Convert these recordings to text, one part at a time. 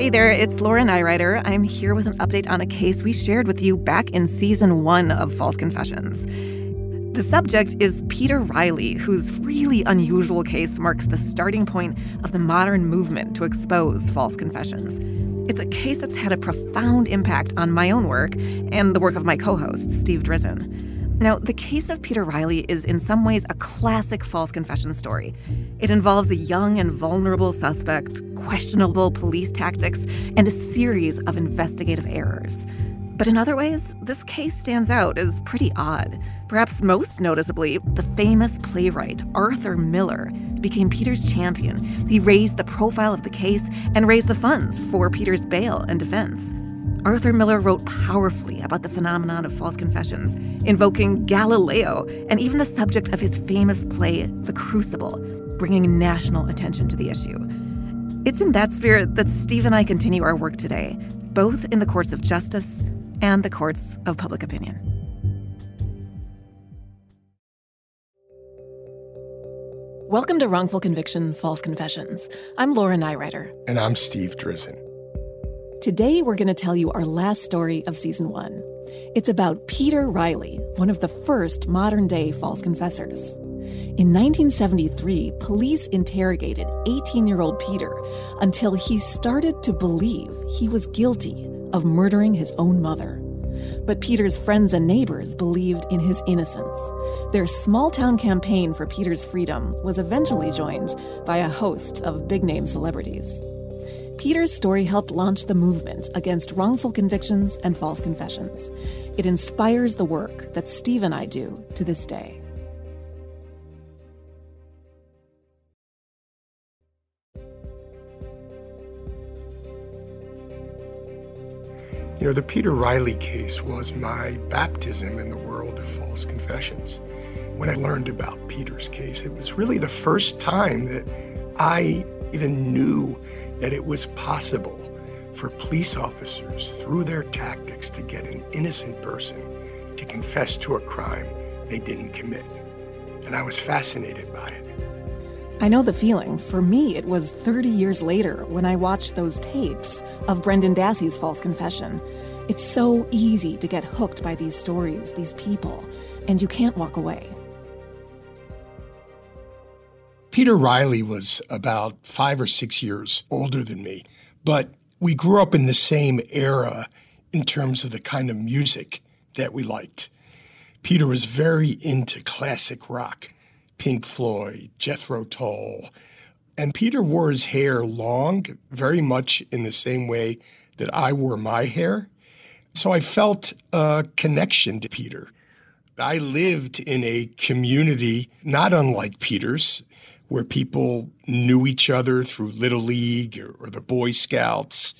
Hey there, it's Laura Nirider. I'm here with an update on a case we shared with you back in season one of False Confessions. The subject is Peter Reilly, whose really unusual case marks the starting point of the modern movement to expose false confessions. It's a case that's had a profound impact on my own work and the work of my co host, Steve Drizin. Now, the case of Peter Reilly is in some ways a classic false confession story. It involves a young and vulnerable suspect, questionable police tactics, and a series of investigative errors. But in other ways, this case stands out as pretty odd. Perhaps most noticeably, the famous playwright Arthur Miller became Peter's champion. He raised the profile of the case and raised the funds for Peter's bail and defense. Arthur Miller wrote powerfully about the phenomenon of false confessions, invoking Galileo and even the subject of his famous play, The Crucible, bringing national attention to the issue. It's in that spirit that Steve and I continue our work today, both in the courts of justice and the courts of public opinion. Welcome to Wrongful Conviction False Confessions. I'm Laura Nirider. And I'm Steve Drizin. Today, we're going to tell you our last story of season one. It's about Peter Reilly, one of the first modern day false confessors. In 1973, police interrogated 18 year old Peter until he started to believe he was guilty of murdering his own mother. But Peter's friends and neighbors believed in his innocence. Their small town campaign for Peter's freedom was eventually joined by a host of big name celebrities. Peter's story helped launch the movement against wrongful convictions and false confessions. It inspires the work that Steve and I do to this day. You know, the Peter Reilly case was my baptism in the world of false confessions. When I learned about Peter's case, it was really the first time that I even knew that it was possible for police officers, through their tactics, to get an innocent person to confess to a crime they didn't commit. And I was fascinated by it. I know the feeling. For me, it was 30 years later when I watched those tapes of Brendan Dassey's false confession. It's so easy to get hooked by these stories, these people, and you can't walk away. Peter Reilly was about five or six years older than me, but we grew up in the same era in terms of the kind of music that we liked. Peter was very into classic rock, Pink Floyd, Jethro Tull, and Peter wore his hair long, very much in the same way that I wore my hair. So I felt a connection to Peter. I lived in a community not unlike Peter's where people knew each other through Little League or, or, the Boy Scouts,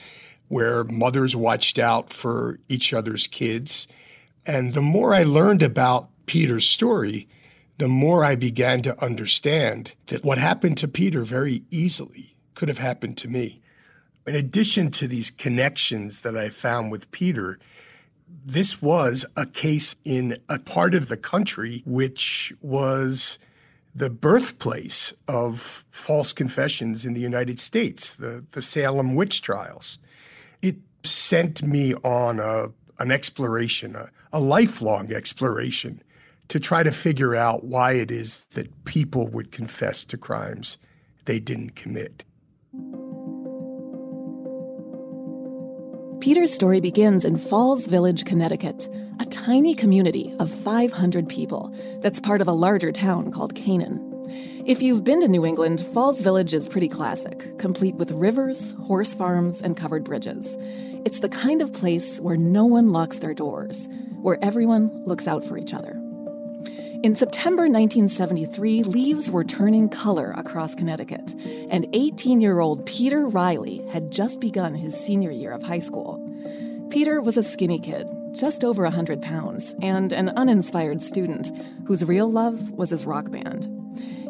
where mothers watched out for each other's kids. And the more I learned about Peter's story, the more I began to understand that what happened to Peter very easily could have happened to me. In addition to these connections that I found with Peter, this was a case in a part of the country which was the birthplace of false confessions in the United States, the, the Salem witch trials. It sent me on a, an exploration, a, a lifelong exploration to try to figure out why it is that people would confess to crimes they didn't commit. Peter's story begins in Falls Village, Connecticut, a tiny community of 500 people that's part of a larger town called Canaan. If you've been to New England, Falls Village is pretty classic, complete with rivers, horse farms, and covered bridges. It's the kind of place where no one locks their doors, where everyone looks out for each other. In September 1973, leaves were turning color across Connecticut, and 18 year old Peter Riley had just begun his senior year of high school. Peter was a skinny kid, just over 100 pounds, and an uninspired student whose real love was his rock band.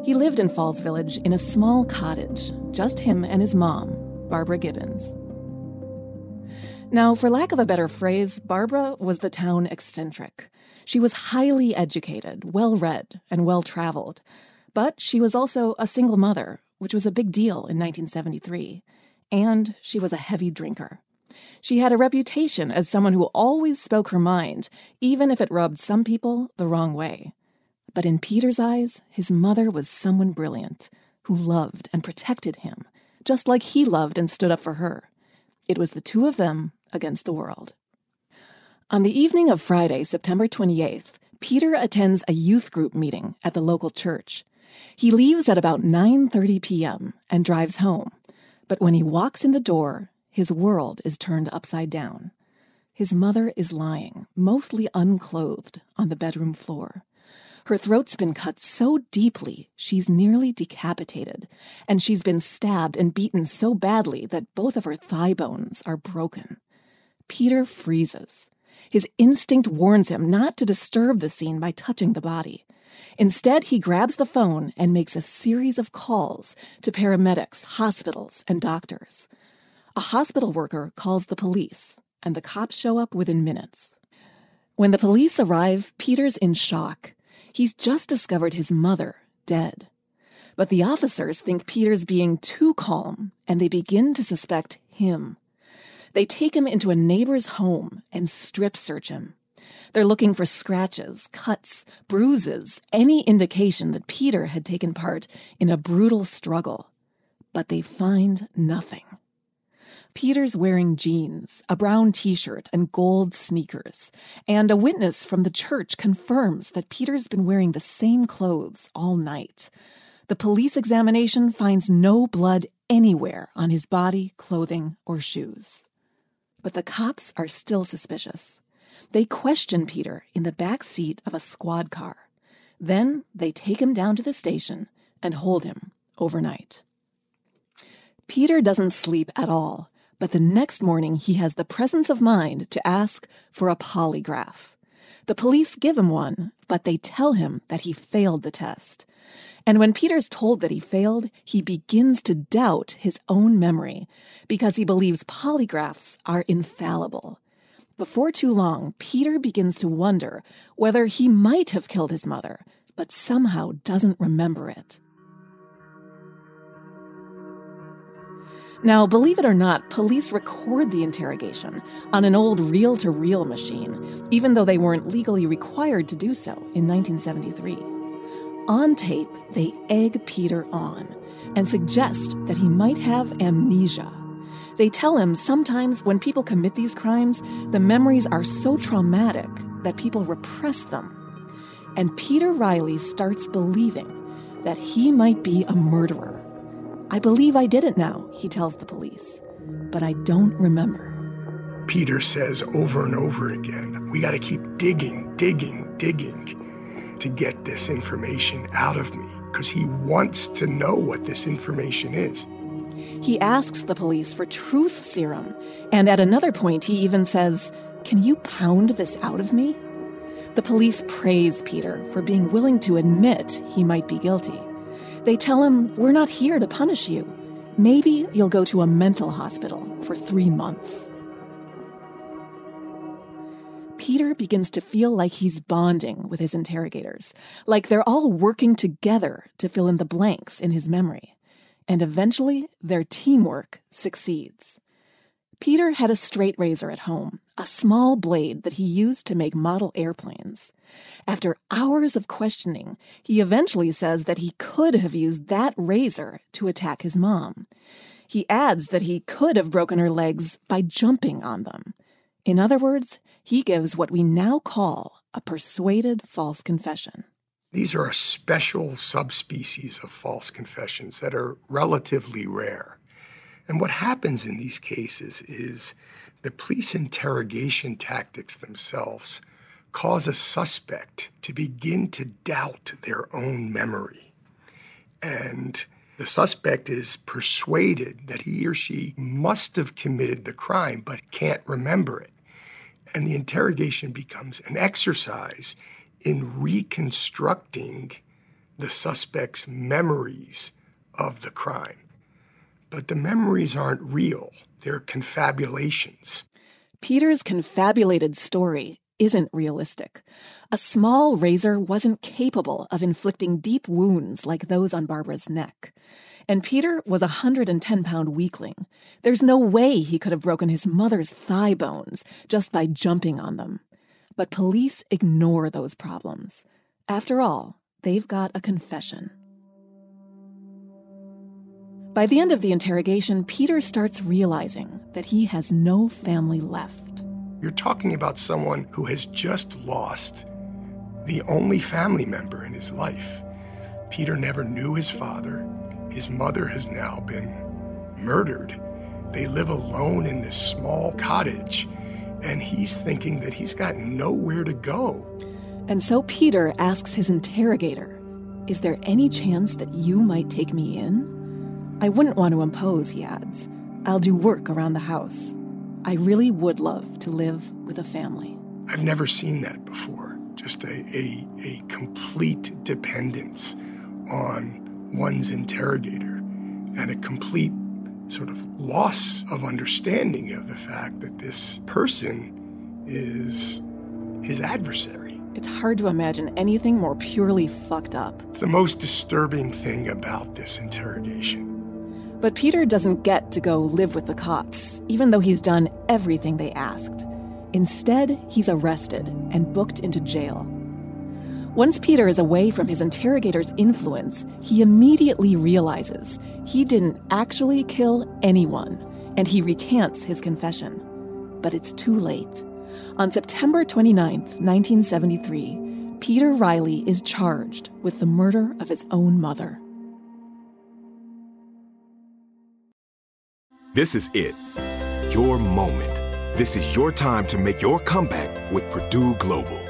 He lived in Falls Village in a small cottage, just him and his mom, Barbara Gibbons. Now, for lack of a better phrase, Barbara was the town eccentric. She was highly educated, well read, and well traveled. But she was also a single mother, which was a big deal in 1973. And she was a heavy drinker. She had a reputation as someone who always spoke her mind, even if it rubbed some people the wrong way. But in Peter's eyes, his mother was someone brilliant, who loved and protected him, just like he loved and stood up for her. It was the two of them against the world. On the evening of Friday, September 28th, Peter attends a youth group meeting at the local church. He leaves at about 9:30 p.m. and drives home. But when he walks in the door, his world is turned upside down. His mother is lying, mostly unclothed, on the bedroom floor. Her throat's been cut so deeply she's nearly decapitated, and she's been stabbed and beaten so badly that both of her thigh bones are broken. Peter freezes. His instinct warns him not to disturb the scene by touching the body. Instead, he grabs the phone and makes a series of calls to paramedics, hospitals, and doctors. A hospital worker calls the police, and the cops show up within minutes. When the police arrive, Peter's in shock. He's just discovered his mother dead. But the officers think Peter's being too calm, and they begin to suspect him. They take him into a neighbor's home and strip search him. They're looking for scratches, cuts, bruises, any indication that Peter had taken part in a brutal struggle. But they find nothing. Peter's wearing jeans, a brown t shirt, and gold sneakers. And a witness from the church confirms that Peter's been wearing the same clothes all night. The police examination finds no blood anywhere on his body, clothing, or shoes. But the cops are still suspicious. They question Peter in the back seat of a squad car. Then they take him down to the station and hold him overnight. Peter doesn't sleep at all, but the next morning he has the presence of mind to ask for a polygraph. The police give him one, but they tell him that he failed the test. And when Peter's told that he failed, he begins to doubt his own memory because he believes polygraphs are infallible. Before too long, Peter begins to wonder whether he might have killed his mother, but somehow doesn't remember it. Now, believe it or not, police record the interrogation on an old reel to reel machine, even though they weren't legally required to do so in 1973. On tape, they egg Peter on and suggest that he might have amnesia. They tell him sometimes when people commit these crimes, the memories are so traumatic that people repress them. And Peter Reilly starts believing that he might be a murderer. I believe I did it now, he tells the police, but I don't remember. Peter says over and over again, we got to keep digging, digging, digging to get this information out of me because he wants to know what this information is. He asks the police for truth serum, and at another point, he even says, Can you pound this out of me? The police praise Peter for being willing to admit he might be guilty. They tell him, We're not here to punish you. Maybe you'll go to a mental hospital for three months. Peter begins to feel like he's bonding with his interrogators, like they're all working together to fill in the blanks in his memory. And eventually, their teamwork succeeds. Peter had a straight razor at home, a small blade that he used to make model airplanes. After hours of questioning, he eventually says that he could have used that razor to attack his mom. He adds that he could have broken her legs by jumping on them. In other words, he gives what we now call a persuaded false confession. These are a special subspecies of false confessions that are relatively rare. And what happens in these cases is the police interrogation tactics themselves cause a suspect to begin to doubt their own memory. And the suspect is persuaded that he or she must have committed the crime but can't remember it and the interrogation becomes an exercise in reconstructing the suspect's memories of the crime. But the memories aren't real, they're confabulations. Peter's confabulated story isn't realistic. A small razor wasn't capable of inflicting deep wounds like those on Barbara's neck. And Peter was a 110 pound weakling. There's no way he could have broken his mother's thigh bones just by jumping on them. But police ignore those problems. After all, they've got a confession. By the end of the interrogation, Peter starts realizing that he has no family left. You're talking about someone who has just lost the only family member in his life. Peter never knew his father. His mother has now been murdered. They live alone in this small cottage, and he's thinking that he's got nowhere to go. And so Peter asks his interrogator, Is there any chance that you might take me in? I wouldn't want to impose, he adds. I'll do work around the house. I really would love to live with a family. I've never seen that before. Just a, a, a complete dependence on one's interrogator and a complete sort of loss of understanding of the fact that this person is his adversary. It's hard to imagine anything more purely fucked up. It's the most disturbing thing about this interrogation. But Peter doesn't get to go live with the cops, even though he's done everything they asked. Instead, he's arrested and booked into jail. Once Peter is away from his interrogator's influence, he immediately realizes he didn't actually kill anyone, and he recants his confession. But it's too late. On September 29, 1973, Peter Reilly is charged with the murder of his own mother. This is it. Your moment. This is your time to make your comeback with Purdue Global.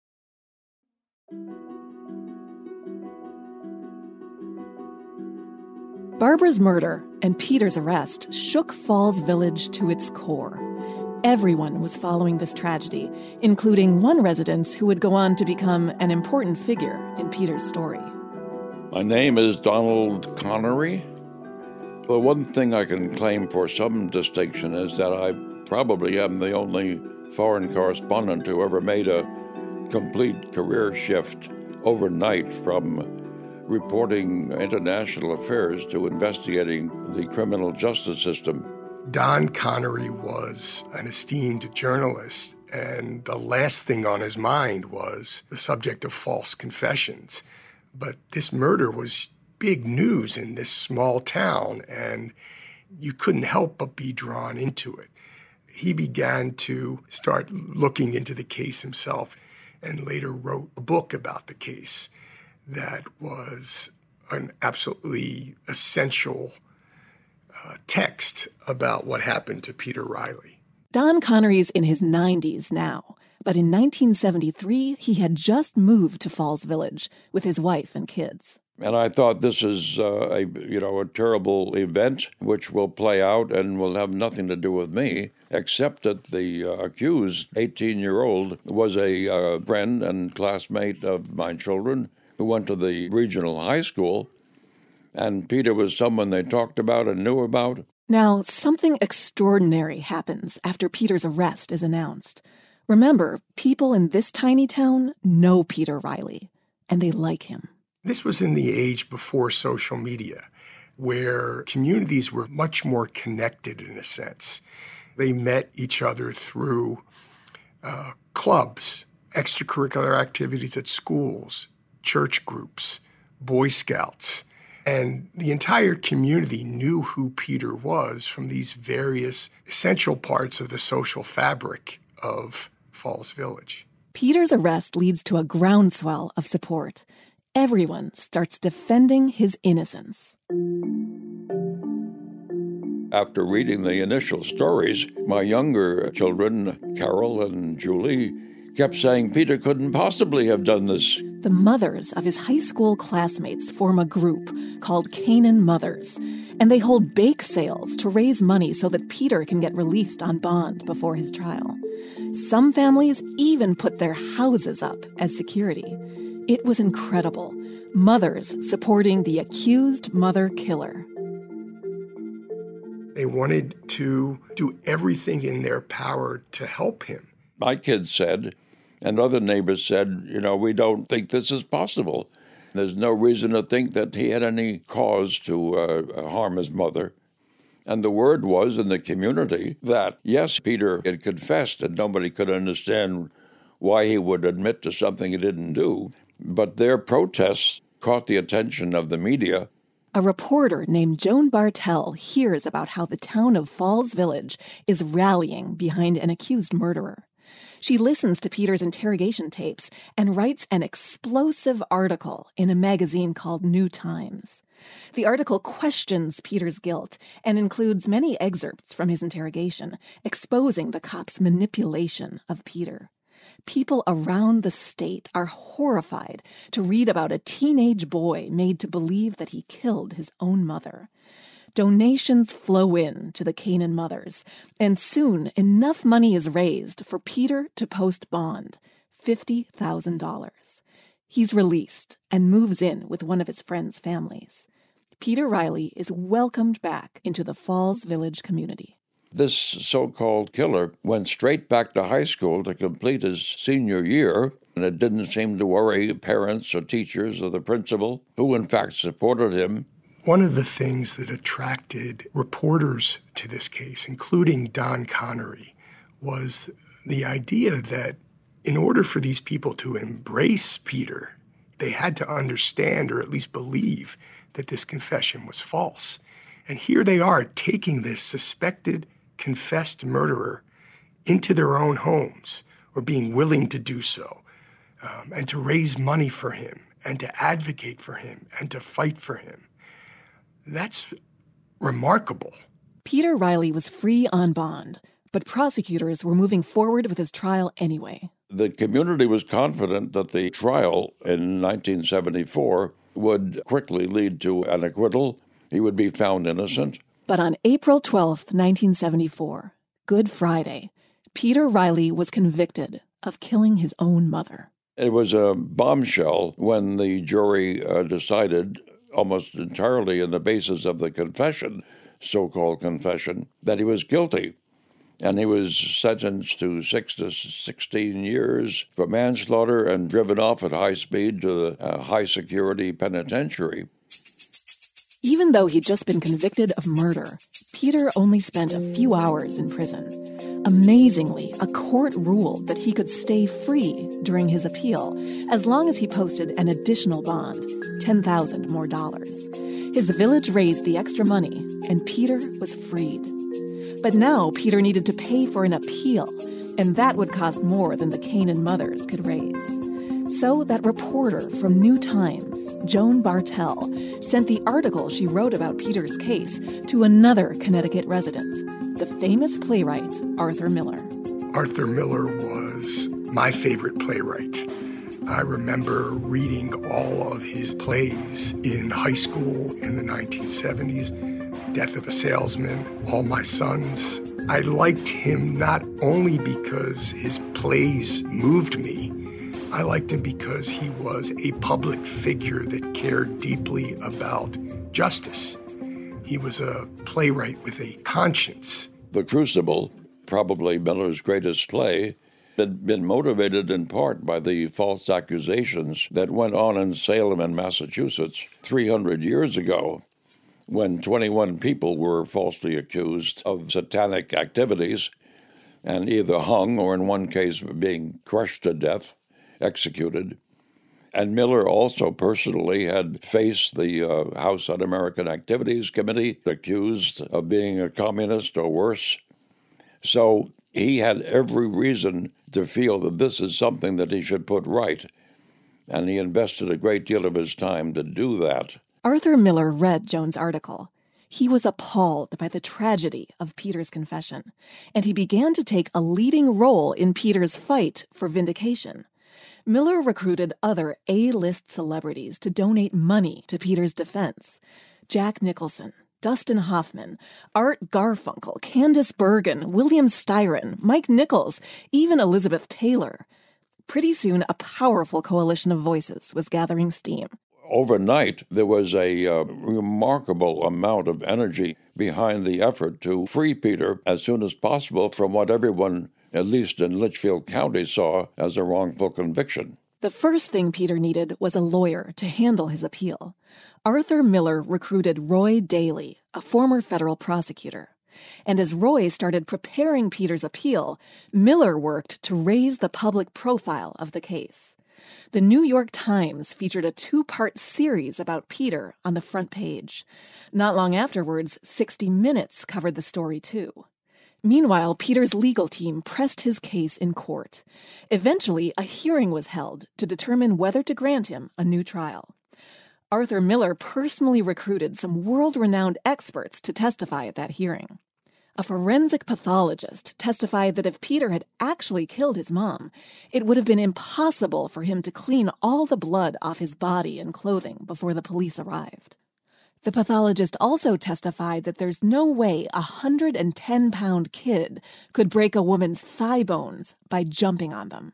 Barbara's murder and Peter's arrest shook Falls Village to its core. Everyone was following this tragedy, including one resident who would go on to become an important figure in Peter's story. My name is Donald Connery. The one thing I can claim for some distinction is that I probably am the only foreign correspondent who ever made a complete career shift overnight from reporting international affairs to investigating the criminal justice system. Don Connery was an esteemed journalist, and the last thing on his mind was the subject of false confessions. But this murder was big news in this small town, and you couldn't help but be drawn into it. He began to start looking into the case himself and later wrote a book about the case that was an absolutely essential uh, text about what happened to Peter Reilly. Don Connery's in his 90s now, but in 1973 he had just moved to Falls Village with his wife and kids. And I thought this is uh, a you know a terrible event which will play out and will have nothing to do with me, except that the uh, accused 18 year old was a uh, friend and classmate of my children who went to the regional high school and Peter was someone they talked about and knew about. Now, something extraordinary happens after Peter's arrest is announced. Remember, people in this tiny town know Peter Reilly, and they like him. This was in the age before social media, where communities were much more connected in a sense. They met each other through uh, clubs, extracurricular activities at schools, church groups, Boy Scouts. And the entire community knew who Peter was from these various essential parts of the social fabric of Falls Village. Peter's arrest leads to a groundswell of support. Everyone starts defending his innocence. After reading the initial stories, my younger children, Carol and Julie, kept saying Peter couldn't possibly have done this. The mothers of his high school classmates form a group called Canaan Mothers, and they hold bake sales to raise money so that Peter can get released on bond before his trial. Some families even put their houses up as security. It was incredible. Mothers supporting the accused mother killer. They wanted to do everything in their power to help him. My kids said, and other neighbors said, you know, we don't think this is possible. There's no reason to think that he had any cause to uh, harm his mother. And the word was in the community that, yes, Peter had confessed and nobody could understand why he would admit to something he didn't do. But their protests caught the attention of the media. A reporter named Joan Barthel hears about how the town of Falls Village is rallying behind an accused murderer. She listens to Peter's interrogation tapes and writes an explosive article in a magazine called New Times. The article questions Peter's guilt and includes many excerpts from his interrogation, exposing the cops' manipulation of Peter. People around the state are horrified to read about a teenage boy made to believe that he killed his own mother. Donations flow in to the Canaan mothers, and soon enough money is raised for Peter to post bond $50,000. He's released and moves in with one of his friends' families. Peter Reilly is welcomed back into the Falls Village community. This so called killer went straight back to high school to complete his senior year, and it didn't seem to worry parents or teachers or the principal, who in fact supported him one of the things that attracted reporters to this case, including Don Connery, was the idea that in order for these people to embrace Peter, they had to understand or at least believe that this confession was false. And here they are taking this suspected, confessed murderer into their own homes or being willing to do so um, and to raise money for him and to advocate for him and to fight for him. That's remarkable. Peter Reilly was free on bond, but prosecutors were moving forward with his trial anyway. The community was confident that the trial in 1974 would quickly lead to an acquittal. He would be found innocent. But on April 12, 1974, Good Friday, Peter Reilly was convicted of killing his own mother. It was a bombshell when the jury uh, decided, almost entirely on the basis of the confession, so called confession, that he was guilty and he was sentenced to six to 16 years for manslaughter and driven off at high speed to the uh, high security penitentiary. Even though he'd just been convicted of murder, Peter only spent a few hours in prison. Amazingly, a court ruled that he could stay free during his appeal as long as he posted an additional bond, 10,000 more dollars. His village raised the extra money, and Peter was freed. But now Peter needed to pay for an appeal, and that would cost more than the Canaan mothers could raise. So that reporter from New Times, Joan Barthel, sent the article she wrote about Peter's case to another Connecticut resident, the famous playwright Arthur Miller. Arthur Miller was my favorite playwright. I remember reading all of his plays in high school in the 1970s Death of a Salesman, All My Sons. I liked him not only because his plays moved me, I liked him because he was a public figure that cared deeply about justice. He was a playwright with a conscience. The Crucible, probably Miller's greatest play, had been motivated in part by the false accusations that went on in Salem and Massachusetts 300 years ago when 21 people were falsely accused of satanic activities and either hung or, in one case, being crushed to death, executed. And Miller also personally had faced the uh, House Un American Activities Committee, accused of being a communist or worse. So he had every reason to feel that this is something that he should put right. And he invested a great deal of his time to do that. Arthur Miller read Joan's article. He was appalled by the tragedy of Peter's confession, and he began to take a leading role in Peter's fight for vindication. Miller recruited other A list celebrities to donate money to Peter's defense Jack Nicholson, Dustin Hoffman, Art Garfunkel, Candice Bergen, William Styron, Mike Nichols, even Elizabeth Taylor. Pretty soon, a powerful coalition of voices was gathering steam overnight, there was a uh, remarkable amount of energy behind the effort to free Peter as soon as possible from what everyone, at least in Litchfield County, saw as a wrongful conviction. The first thing Peter needed was a lawyer to handle his appeal. Arthur Miller recruited Roy Daly, a former federal prosecutor. And as Roy started preparing Peter's appeal, Miller worked to raise the public profile of the case. The New York Times featured a two part series about Peter on the front page. Not long afterwards, 60 Minutes covered the story too. Meanwhile, Peter's legal team pressed his case in court. Eventually, a hearing was held to determine whether to grant him a new trial. Arthur Miller personally recruited some world renowned experts to testify at that hearing. A forensic pathologist testified that if Peter had actually killed his mom, it would have been impossible for him to clean all the blood off his body and clothing before the police arrived. The pathologist also testified that there's no way a 110 pound kid could break a woman's thigh bones by jumping on them.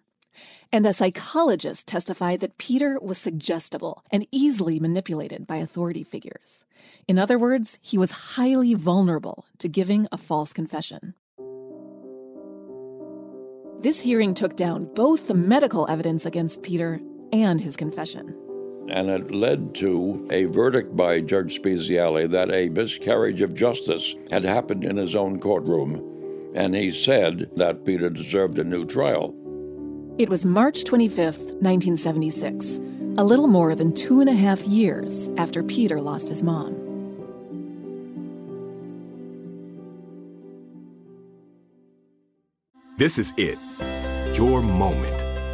And a psychologist testified that Peter was suggestible and easily manipulated by authority figures. In other words, he was highly vulnerable to giving a false confession. This hearing took down both the medical evidence against Peter and his confession. And it led to a verdict by Judge Speziale that a miscarriage of justice had happened in his own courtroom. And he said that Peter deserved a new trial. It was March 25th, 1976, a little more than two and a half years after Peter lost his mom. This is it. Your moment.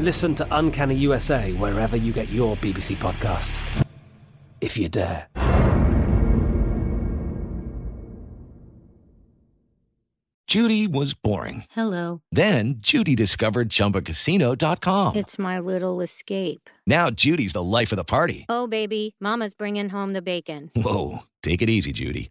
Listen to Uncanny USA wherever you get your BBC podcasts, if you dare. Judy was boring. Hello. Then Judy discovered ChumbaCasino.com. It's my little escape. Now Judy's the life of the party. Oh, baby, Mama's bringing home the bacon. Whoa, take it easy, Judy.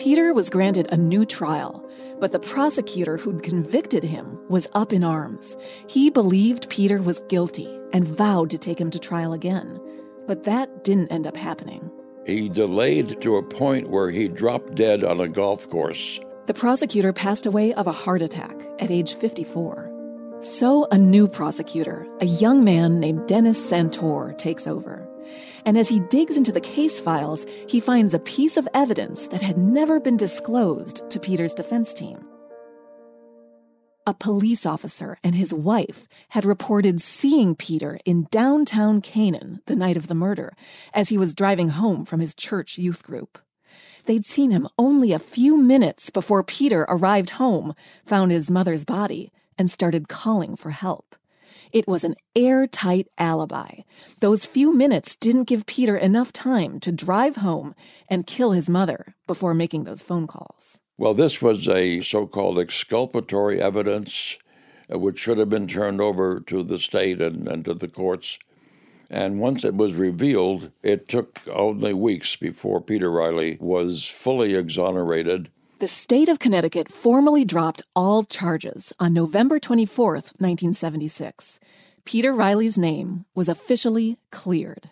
Peter was granted a new trial, but the prosecutor who'd convicted him was up in arms. He believed Peter was guilty and vowed to take him to trial again. But that didn't end up happening. He delayed to a point where he dropped dead on a golf course. The prosecutor passed away of a heart attack at age 54. So, a new prosecutor, a young man named Dennis Santore, takes over. And as he digs into the case files, he finds a piece of evidence that had never been disclosed to Peter's defense team. A police officer and his wife had reported seeing Peter in downtown Canaan the night of the murder as he was driving home from his church youth group. They'd seen him only a few minutes before Peter arrived home, found his mother's body, and started calling for help. It was an airtight alibi. Those few minutes didn't give Peter enough time to drive home and kill his mother before making those phone calls. Well, this was a so called exculpatory evidence, uh, which should have been turned over to the state and, and to the courts. And once it was revealed, it took only weeks before Peter Reilly was fully exonerated the state of Connecticut formally dropped all charges on November 24, 1976. Peter Reilly's name was officially cleared.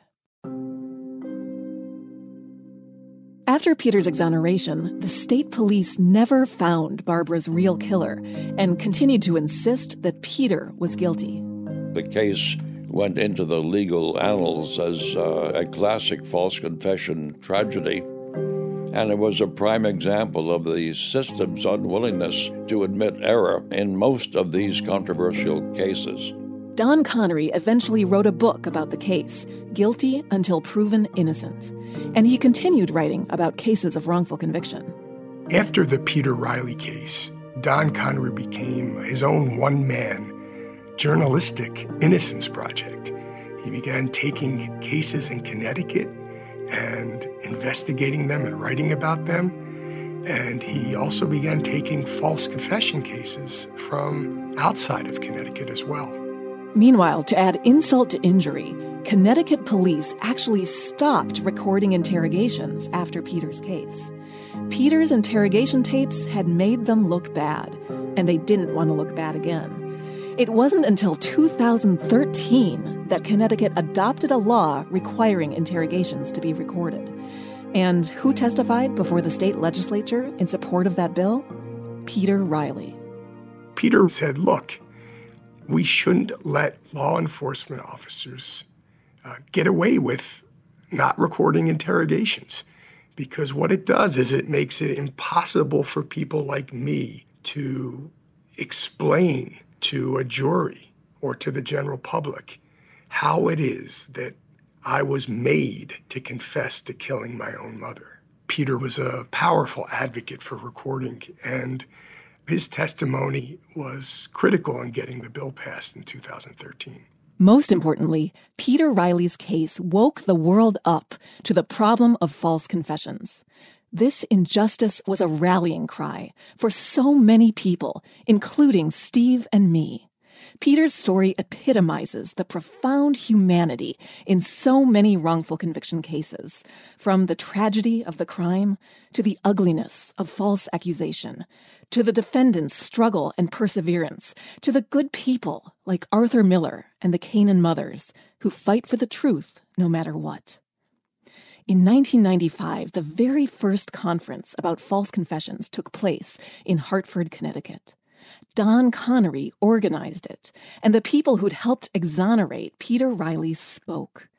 After Peter's exoneration, the state police never found Barbara's real killer and continued to insist that Peter was guilty. The case went into the legal annals as uh, a classic false confession tragedy. And it was a prime example of the system's unwillingness to admit error in most of these controversial cases. Don Connery eventually wrote a book about the case, Guilty Until Proven Innocent, and he continued writing about cases of wrongful conviction. After the Peter Reilly case, Don Connery became his own one man journalistic innocence project. He began taking cases in Connecticut and investigating them and writing about them. And he also began taking false confession cases from outside of Connecticut as well. Meanwhile, to add insult to injury, Connecticut police actually stopped recording interrogations after Peter's case. Peter's interrogation tapes had made them look bad, and they didn't want to look bad again. It wasn't until 2013 that Connecticut adopted a law requiring interrogations to be recorded. And who testified before the state legislature in support of that bill? Peter Reilly. Peter said, Look, we shouldn't let law enforcement officers uh, get away with not recording interrogations because what it does is it makes it impossible for people like me to explain to a jury or to the general public how it is that I was made to confess to killing my own mother. Peter was a powerful advocate for recording, and his testimony was critical in getting the bill passed in 2013. Most importantly, Peter Reilly's case woke the world up to the problem of false confessions. This injustice was a rallying cry for so many people, including Steve and me. Peter's story epitomizes the profound humanity in so many wrongful conviction cases, from the tragedy of the crime to the ugliness of false accusation, to the defendant's struggle and perseverance, to the good people like Arthur Miller and the Canaan mothers who fight for the truth no matter what. In 1995, the very first conference about false confessions took place in Hartford, Connecticut. Don Connery organized it, and the people who'd helped exonerate Peter Reilly spoke.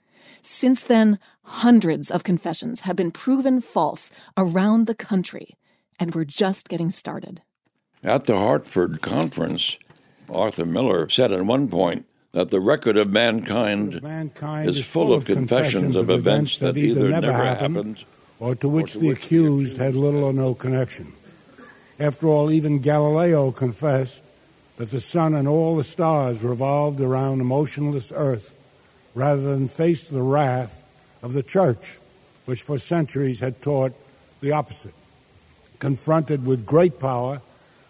Since then, hundreds of confessions have been proven false around the country, and we're just getting started. At the Hartford conference, Arthur Miller said at one point that the record of mankind, of mankind is, full of confessions of events that, that either never happened, happened or to which or to the which accused had little or no connection. After all, even Galileo confessed that the sun and all the stars revolved around a motionless earth rather than face the wrath of the church, which for centuries had taught the opposite. Confronted with great power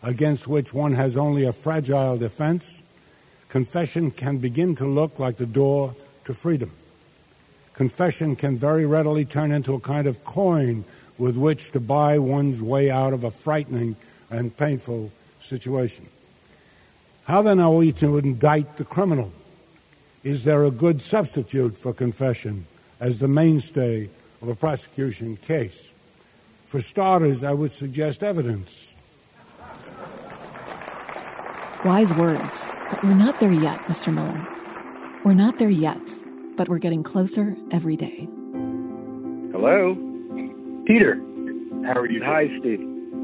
against which one has only a fragile defense, confession can begin to look like the door to freedom. Confession can very readily turn into a kind of coin with which to buy one's way out of a frightening and painful situation. How then are we to indict the criminal? Is there a good substitute for confession as the mainstay of a prosecution case? For starters, I would suggest evidence. Wise words, but we're not there yet, Mr. Miller. We're not there yet, but we're getting closer every day. Hello? Peter. How are you? Hi, Steve.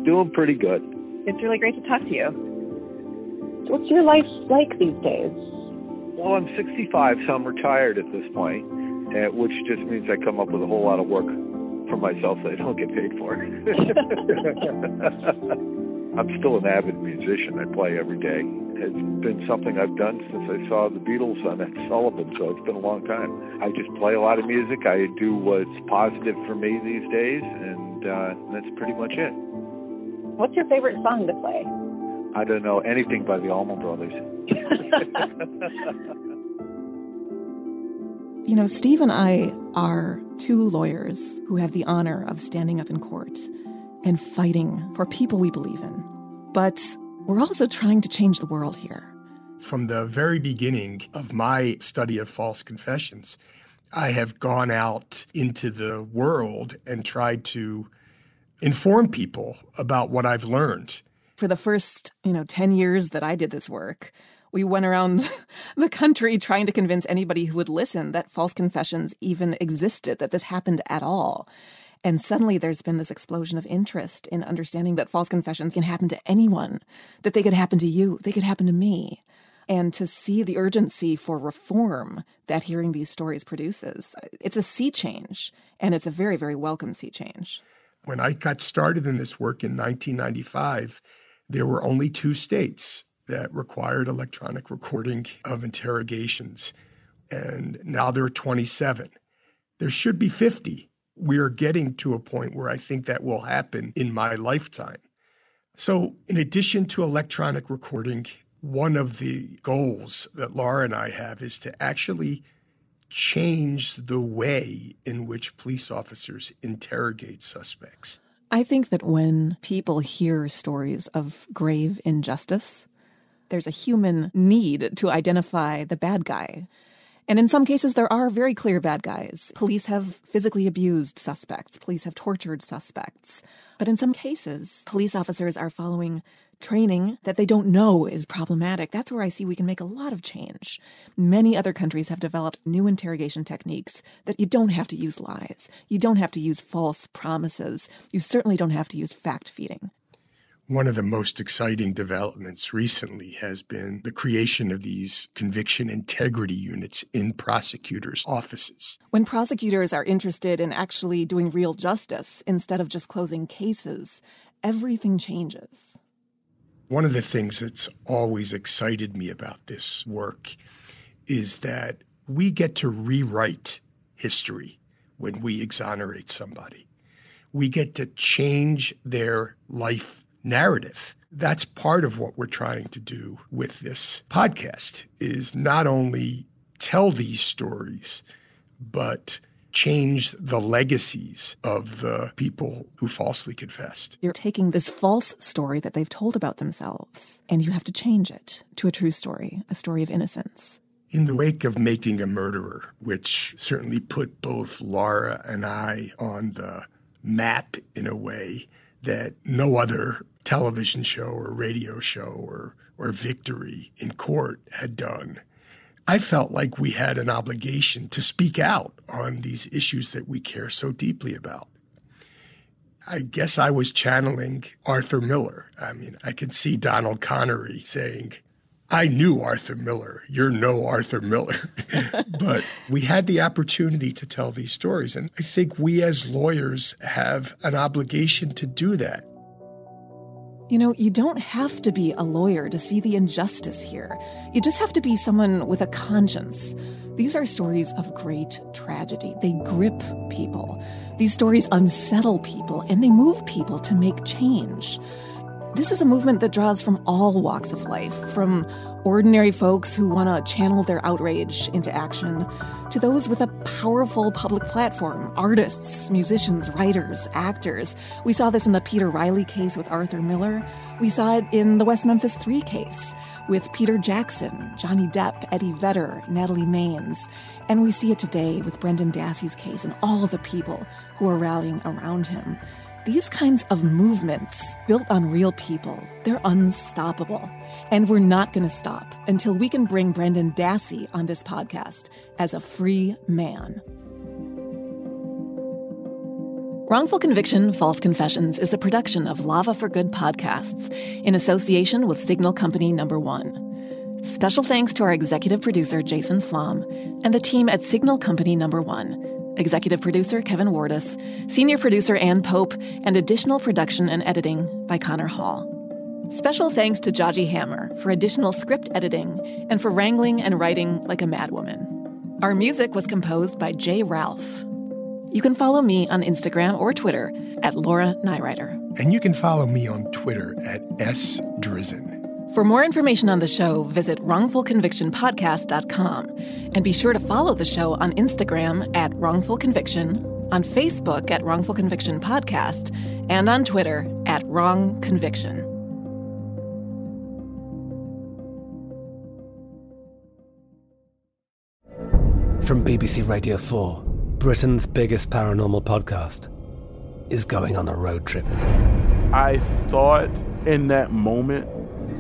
Doing pretty good. It's really great to talk to you. What's your life like these days? Well, I'm 65, so I'm retired at this point, uh, which just means I come up with a whole lot of work for myself that I don't get paid for. I'm still an avid musician. I play every day. It's been something I've done since I saw the Beatles on Ed Sullivan, so it's been a long time. I just play a lot of music. I do what's positive for me these days, and uh, that's pretty much it. What's your favorite song to play? I don't know anything by the Allman Brothers. you know, Steve and I are two lawyers who have the honor of standing up in court and fighting for people we believe in. But we're also trying to change the world here. From the very beginning of my study of false confessions, I have gone out into the world and tried to inform people about what I've learned. For the first, you know, 10 years that I did this work, we went around the country trying to convince anybody who would listen that false confessions even existed, that this happened at all. And suddenly there's been this explosion of interest in understanding that false confessions can happen to anyone, that they could happen to you, they could happen to me. And to see the urgency for reform that hearing these stories produces, it's a sea change, and it's a very, very welcome sea change. When I got started in this work in 1995, there were only two states that required electronic recording of interrogations. And now there are 27. There should be 50. We are getting to a point where I think that will happen in my lifetime. So, in addition to electronic recording, one of the goals that Laura and I have is to actually change the way in which police officers interrogate suspects. I think that when people hear stories of grave injustice, There's a human need to identify the bad guy. And in some cases, there are very clear bad guys. Police have physically abused suspects, police have tortured suspects. But in some cases, police officers are following training that they don't know is problematic. That's where I see we can make a lot of change. Many other countries have developed new interrogation techniques that you don't have to use lies. You don't have to use false promises. You certainly don't have to use fact feeding. One of the most exciting developments recently has been the creation of these conviction integrity units in prosecutors' offices. When prosecutors are interested in actually doing real justice instead of just closing cases, everything changes. One of the things that's always excited me about this work is that we get to rewrite history when we exonerate somebody. We get to change their life narrative. That's part of what we're trying to do with this podcast is not only tell these stories, but change the legacies of the people who falsely confessed. You're taking this false story that they've told about themselves, and you have to change it to a true story, a story of innocence. In the wake of Making a Murderer, which certainly put both Laura and I on the map in a way that no other television show or radio show or, or victory in court had done. I felt like we had an obligation to speak out on these issues that we care so deeply about. I guess I was channeling Arthur Miller. I mean, I could see Donald Connery saying, I knew Arthur Miller. You're no Arthur Miller. but we had the opportunity to tell these stories. And I think we as lawyers have an obligation to do that. You know, you don't have to be a lawyer to see the injustice here. You just have to be someone with a conscience. These are stories of great tragedy. They grip people. These stories unsettle people and they move people to make change. This is a movement that draws from all walks of life, from ordinary folks who want to channel their outrage into action, to those with a powerful public platform artists, musicians, writers, actors. We saw this in the Peter Reilly case with Arthur Miller. We saw it in the West Memphis 3 case with Peter Jackson, Johnny Depp, Eddie Vedder, Natalie Maines. And we see it today with Brendan Dassey's case and all the people who are rallying around him. These kinds of movements, built on real people, they're unstoppable. And we're not going to stop until we can bring Brendan Dassey on this podcast as a free man. Wrongful Conviction False Confessions is a production of Lava for Good podcasts in association with Signal Company Number One. Special thanks to our executive producer, Jason Flom, and the team at Signal Company Number One executive producer Kevin Wardus, senior producer Ann Pope, and additional production and editing by Connor Hall. Special thanks to Jaji Hammer for additional script editing and for wrangling and writing like a madwoman. Our music was composed by Jay Ralph. You can follow me on Instagram or Twitter at Laura Nirider. And you can follow me on Twitter at S Drizin. For more information on the show, visit wrongfulconvictionpodcast.com and be sure to follow the show on Instagram at Wrongful Conviction, on Facebook at Wrongful Conviction Podcast, and on Twitter at Wrong Conviction. From BBC Radio 4, Britain's biggest paranormal podcast is going on a road trip. I thought in that moment,